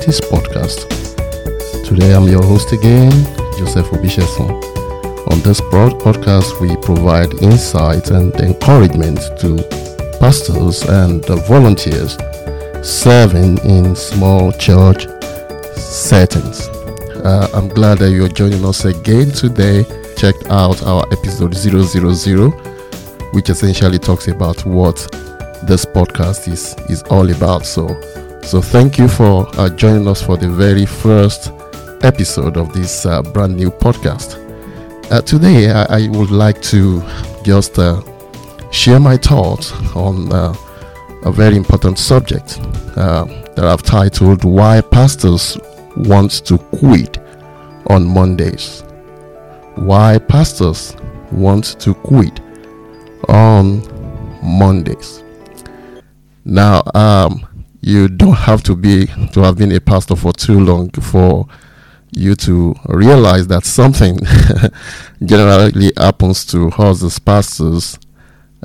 Church Podcast. Today I'm your host again, Joseph Obisheson. On this podcast, we provide insight and encouragement to pastors and volunteers serving in small church settings. Uh, I'm glad that you're joining us again today. Check out our episode 000, which essentially talks about what this podcast is is all about. So, so thank you for uh, joining us for the very first episode of this uh, brand new podcast. Uh, today, I, I, would like to just uh, share my thoughts on uh, a very important subject uh, that I've titled "Why Pastors Want to Quit on Mondays." Why pastors want to quit on Mondays. Now, um, you don't have to be to have been a pastor for too long for you to realize that something generally happens to us as pastors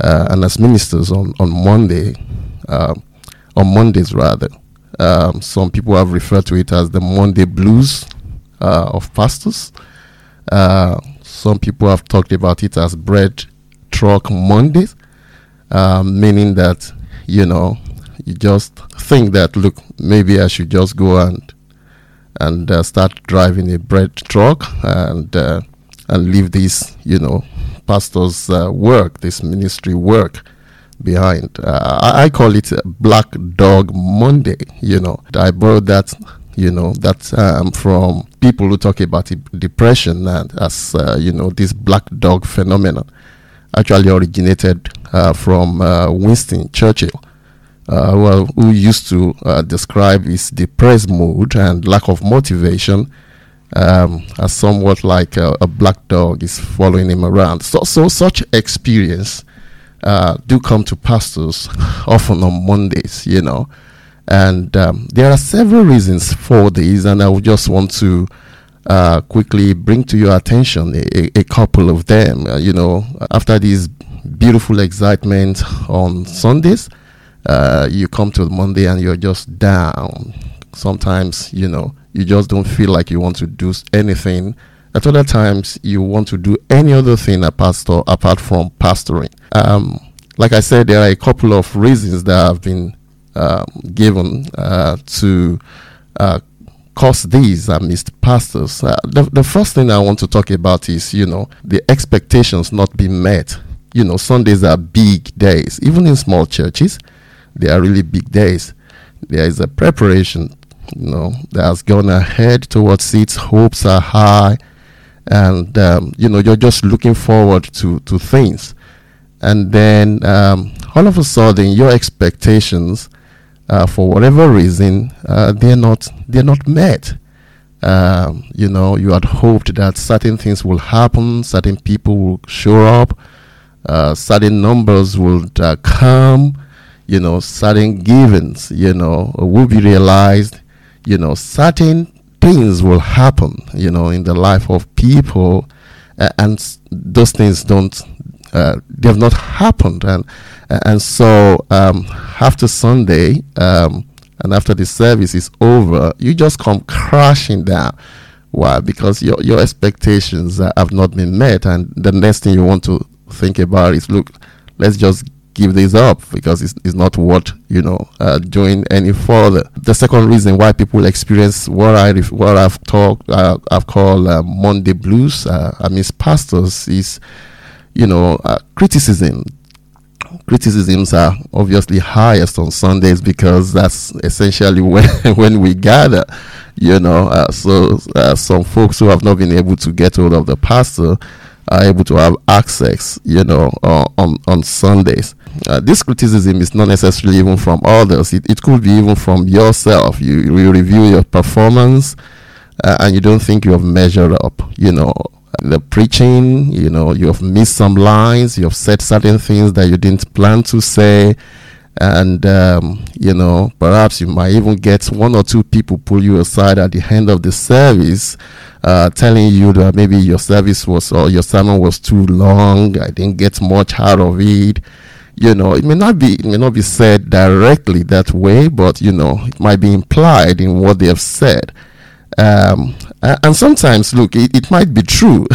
uh, and as ministers on on Monday, uh, on Mondays rather. Um, some people have referred to it as the Monday blues uh, of pastors. Uh, some people have talked about it as bread truck Mondays, um, meaning that you know you just think that look maybe I should just go and and uh, start driving a bread truck and uh, and leave this you know pastor's uh, work, this ministry work behind. Uh, I, I, call it Black Dog Monday. You know, I borrowed that you know that um, from people who talk about depression and as uh, you know this black dog phenomenon actually originated uh, from Winston Churchill, uh, well, who used to uh, describe his depressed mood and lack of motivation um, as somewhat like a, a, black dog is following him around. So, so such experience uh, do come to pastors often on Mondays, you know. And um, there are several reasons for this, and I would just want to uh, quickly bring to your attention a, a couple of them. Uh, you know, after this beautiful excitement on Sundays, uh, you come to Monday and you're just down. Sometimes, you know, you just don't feel like you want to do anything. At other times, you want to do any other thing apart, apart from pastoring. Um, like I said, there are a couple of reasons that have been um, given uh, to uh, cause these amidst pastors. Uh, the, the first thing I want to talk about is, you know, the expectations not being met. You know, Sundays are big days. Even in small churches, they are really big days. There is a preparation, you know, that has gone ahead towards it. Hopes are high. And, um, you know, you're just looking forward to, to things. And then um, all of a sudden, your expectations uh, for whatever reason, uh, they're not they're not met. Um, you know, you had hoped that certain things will happen, certain people will show up, uh, certain numbers will uh, come, you know, certain givens, you know, will be realized, you know, certain things will happen, you know, in the life of people, and those things don't uh, they have not happened. And and so um, after Sunday um, and after the service is over, you just come crashing down. Why? Because your your expectations uh, have not been met, and the next thing you want to think about is, look, let's just give this up because it's, it's not worth you know uh, doing any further. The second reason why people experience what I what I've talked uh, I've called uh, Monday blues uh, I mean pastors is you know, uh, criticism. Criticisms are obviously highest on Sundays because that's essentially when when we gather. You know, uh, so some folks who have not been able to get hold of the pastor are able to have access. You know, uh, on on Sundays. Uh, this criticism is not necessarily even from others. It, it could be even from yourself. You, you review your performance, uh, and you don't think you have measured up. You know, the preaching, you know, you have missed some lines, you have said certain things that you didn't plan to say, and um, you know, perhaps you might even get one or two people pull you aside at the end of the service, uh, telling you that maybe your service was or your sermon was too long, I didn't get much out of it. You know, it may not be it may not be said directly that way, but you know, it might be implied in what they have said. Um, and sometimes, look, it, it might be true.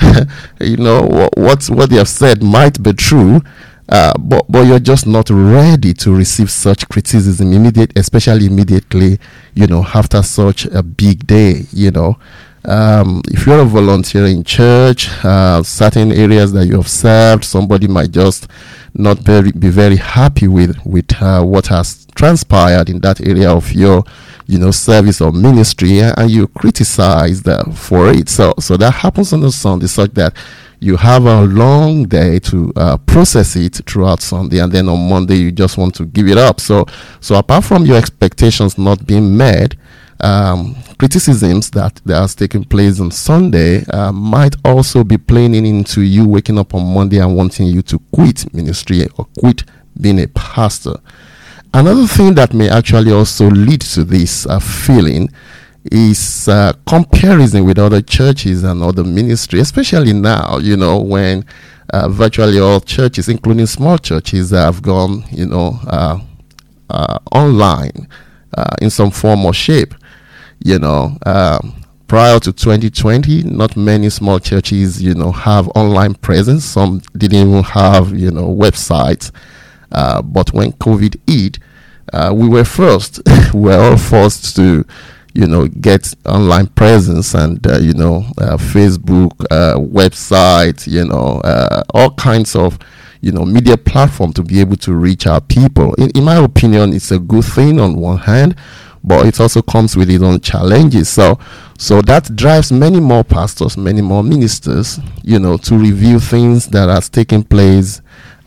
you know, what what they have said might be true, uh, but but you're just not ready to receive such criticism immediate, especially immediately. You know, after such a big day. You know, um, if you're a volunteer in church, uh, certain areas that you have served, somebody might just not very, be very happy with with uh, what has transpired in that area of your, you know, service or ministry, and you criticize them for it. So, so that happens on a Sunday, such that you have a long day to uh, process it throughout Sunday, and then on Monday you just want to give it up. So, so apart from your expectations not being met, um, criticisms that that has taken place on Sunday uh, might also be playing into you waking up on Monday and wanting you to quit ministry or quit being a pastor. Another thing that may actually also lead to this uh, feeling is uh, comparison with other churches and other ministry, especially now, you know, when uh, virtually all churches, including small churches, have gone, you know, uh, uh, online in some form or shape you know, um, prior to 2020, not many small churches, you know, have online presence. Some didn't even have, you know, websites. Uh, but when COVID hit, uh, we were first. we were all forced to, you know, get online presence and, uh, you know, uh, Facebook, uh, website, you know, all kinds of, you know, media platform to be able to reach our people. In, in my opinion, it's a good thing on one hand but it also comes with its own challenges. So, so that drives many more pastors, many more ministers, you know, to review things that are taking place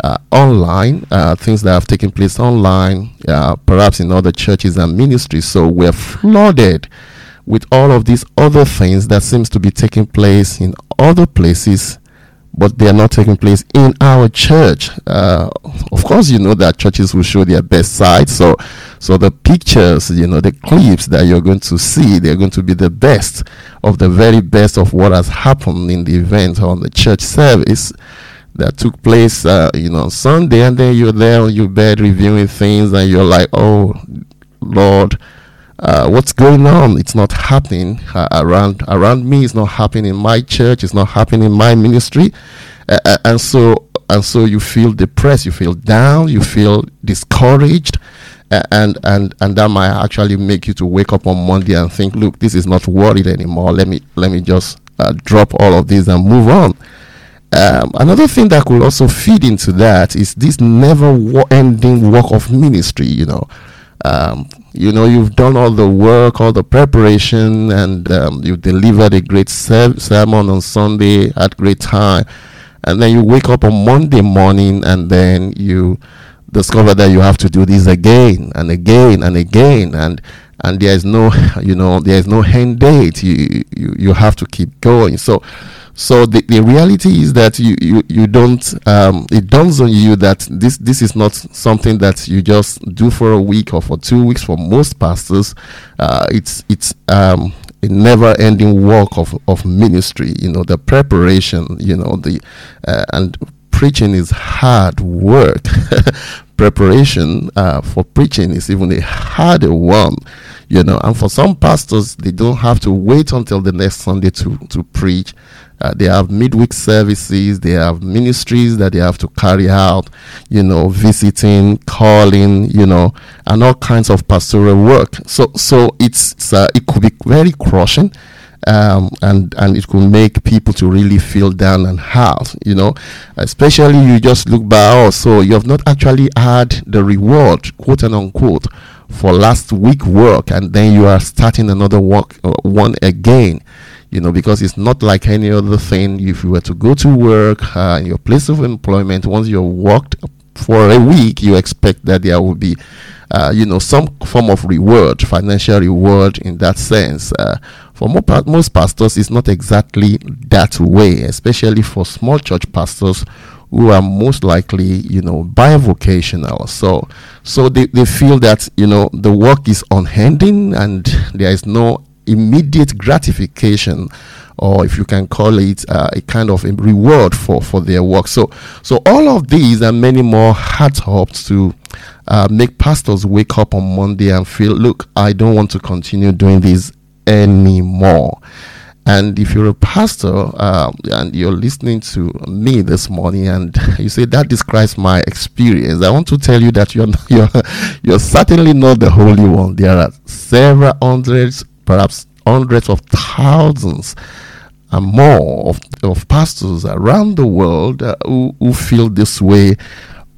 uh, online, uh, things that have taken place online, uh, perhaps in other churches and ministries. So we're flooded with all of these other things that seems to be taking place in other places but they are not taking place in our church. Uh, of course, you know that churches will show their best side. So, so the pictures, you know, the clips that you're going to see, they're going to be the best of the very best of what has happened in the event on the church service that took place, uh, you know, Sunday. And then you're there on your bed reviewing things, and you're like, "Oh, Lord." Uh, what's going on? It's not happening uh, around around me. It's not happening in my church. It's not happening in my ministry. Uh, uh, and so and so you feel depressed. You feel down. You feel discouraged. Uh, and and and that might actually make you to wake up on monday and think look this is not worth it anymore. Let me let me just uh, drop all of this and move on. Um, another thing that could also feed into that is this never ending work of ministry you know. Um, you know you've done all the work all the preparation and um, you delivered a great ser- sermon on sunday at great time and then you wake up on monday morning and then you discover that you have to do this again and again and again and and there is no you know there is no end date. You you, you have to keep going. So so the, the reality is that you, you, you don't, um, it dawns on you that this, this is not something that you just do for a week or for two weeks for most pastors. Uh, it's, it's, um, a never ending work of, of ministry, you know, the preparation, you know, the, uh, and preaching is hard work. Preparation uh, for preaching is even a harder one, you know. And for some pastors, they don't have to wait until the next Sunday to, to preach. Uh, they have midweek services, they have ministries that they have to carry out, you know, visiting, calling, you know, and all kinds of pastoral work. So, so it's uh, it could be very crushing. Um, and and it could make people to really feel down and hard, you know. Especially you just look back, oh, so you have not actually had the reward, quote and unquote, for last week work, and then you are starting another work uh, one again you know, because it's not like any other thing. If you were to go to work uh, in your place of employment, once you've worked for a week, you expect that there will be, uh, you know, some form of reward, financial reward in that sense. Uh, for most pastors, it's not exactly that way, especially for small church pastors who are most likely, you know, bivocational. So, so they, they feel that, you know, the work is unending and there is no immediate gratification or if you can call it uh, a kind of a reward for, for their work. So, so all of these and many more had helped to uh, make pastors wake up on Monday and feel, look, I don't want to continue doing this anymore. And if you're a pastor uh, and you're listening to me this morning and you say that describes my experience, I want to tell you that you're you're you're certainly not the holy one. There are several hundreds, perhaps hundreds of thousands and more of, of pastors around the world uh, who, who feel this way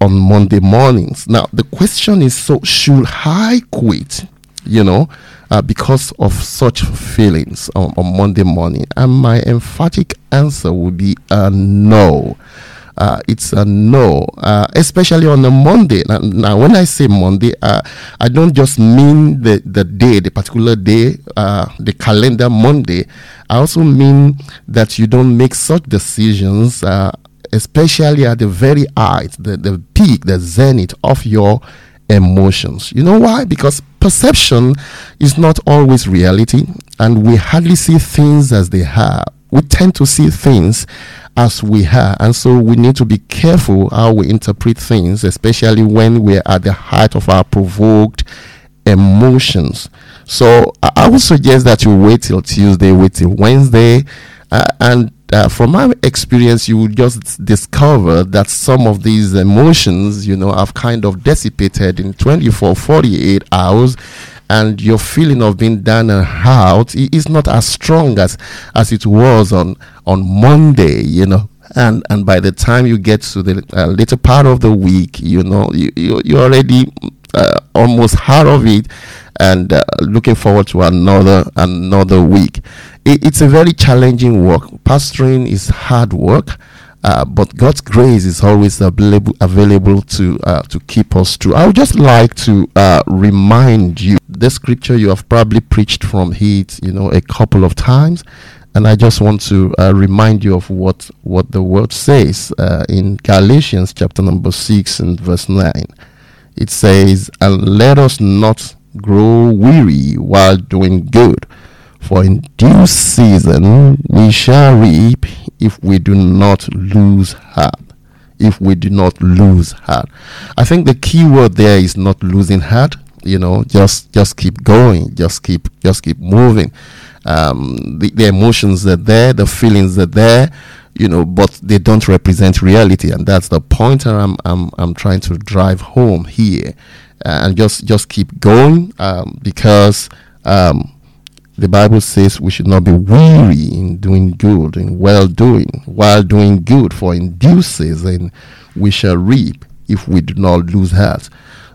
on Monday mornings. Now the question is: So should I quit? You know uh, because of such feelings on, on, Monday morning? And my emphatic answer would be a no. Uh, it's a no, uh, especially on a Monday. Now, now when I say Monday, uh, I don't just mean the, the day, the particular day, uh, the calendar Monday. I also mean that you don't make such decisions, uh, especially at the very height, the, the peak, the zenith of your emotions. You know why? Because perception is not always reality, and we hardly see things as they are. We tend to see things as we are, and so we need to be careful how we interpret things, especially when we're at the height of our provoked emotions. So I would suggest that you wait till Tuesday, wait till Wednesday, uh, and uh, from my experience, you will just discover that some of these emotions, you know, have kind of dissipated in 24, 48 hours, and your feeling of being down and out is not as strong as as it was on on Monday, you know. And and by the time you get to the uh, later part of the week, you know, you, you you're already uh, almost out of it and uh, looking forward to another another week. It, it's a very challenging work. Pastoring is hard work. Uh, but God's grace is always available available to uh, to keep us through. I would just like to uh, remind you the scripture you have probably preached from it, you know, a couple of times, and I just want to uh, remind you of what what the word says uh, in Galatians chapter number six and verse nine. It says, "And let us not grow weary while doing good, for in due season we shall reap if we do not lose heart. If we do not lose heart. I think the key word there is not losing heart. You know, just just keep going, just keep just keep moving. Um, the, the emotions are there, the feelings are there, you know, but they don't represent reality, and that's the point I'm I'm I'm trying to drive home here and just just keep going um, because um, the Bible says we should not be weary in doing good and well doing while doing good for in due season we shall reap if we do not lose heart.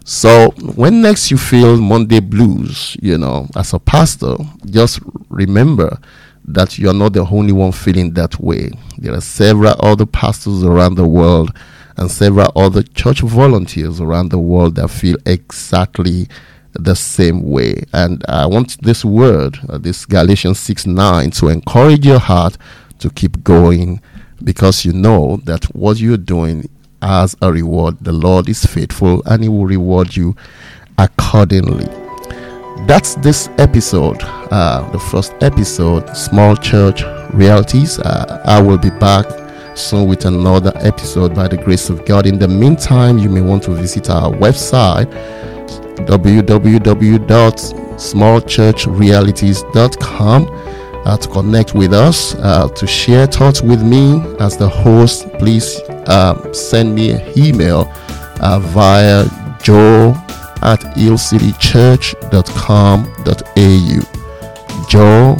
So when next you feel Monday blues, you know, as a pastor, just remember that you're not the only one feeling that way. There are several other pastors around the world and several other church volunteers around the world that feel exactly the same way. And I want this word, uh, this Galatians 6 9, to encourage your heart to keep going because you know that what you're doing as a reward, the Lord is faithful and He will reward you accordingly. That's this episode, uh, the first episode, Small Church Realities. Uh, I will be back soon with another episode by the grace of God. In the meantime, you may want to visit our website www.smallchurchrealities.com uh, to connect with us, uh, to share thoughts with me as the host. Please uh, send me an email uh, via joe at hillcitychurch.com.au. Joe,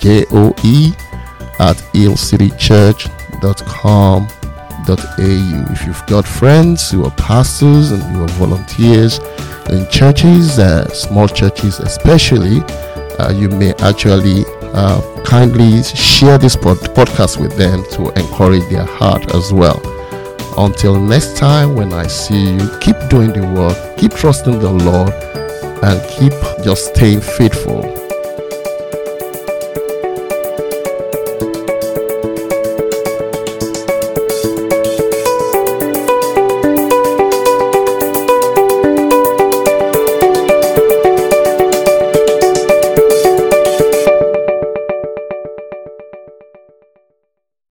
J O E, at hillcitychurch.com au. If you've got friends who are pastors and who are volunteers in churches, uh, small churches especially, uh, you may actually uh, kindly share this pod- podcast with them to encourage their heart as well. Until next time, when I see you, keep doing the work, keep trusting the Lord, and keep just staying faithful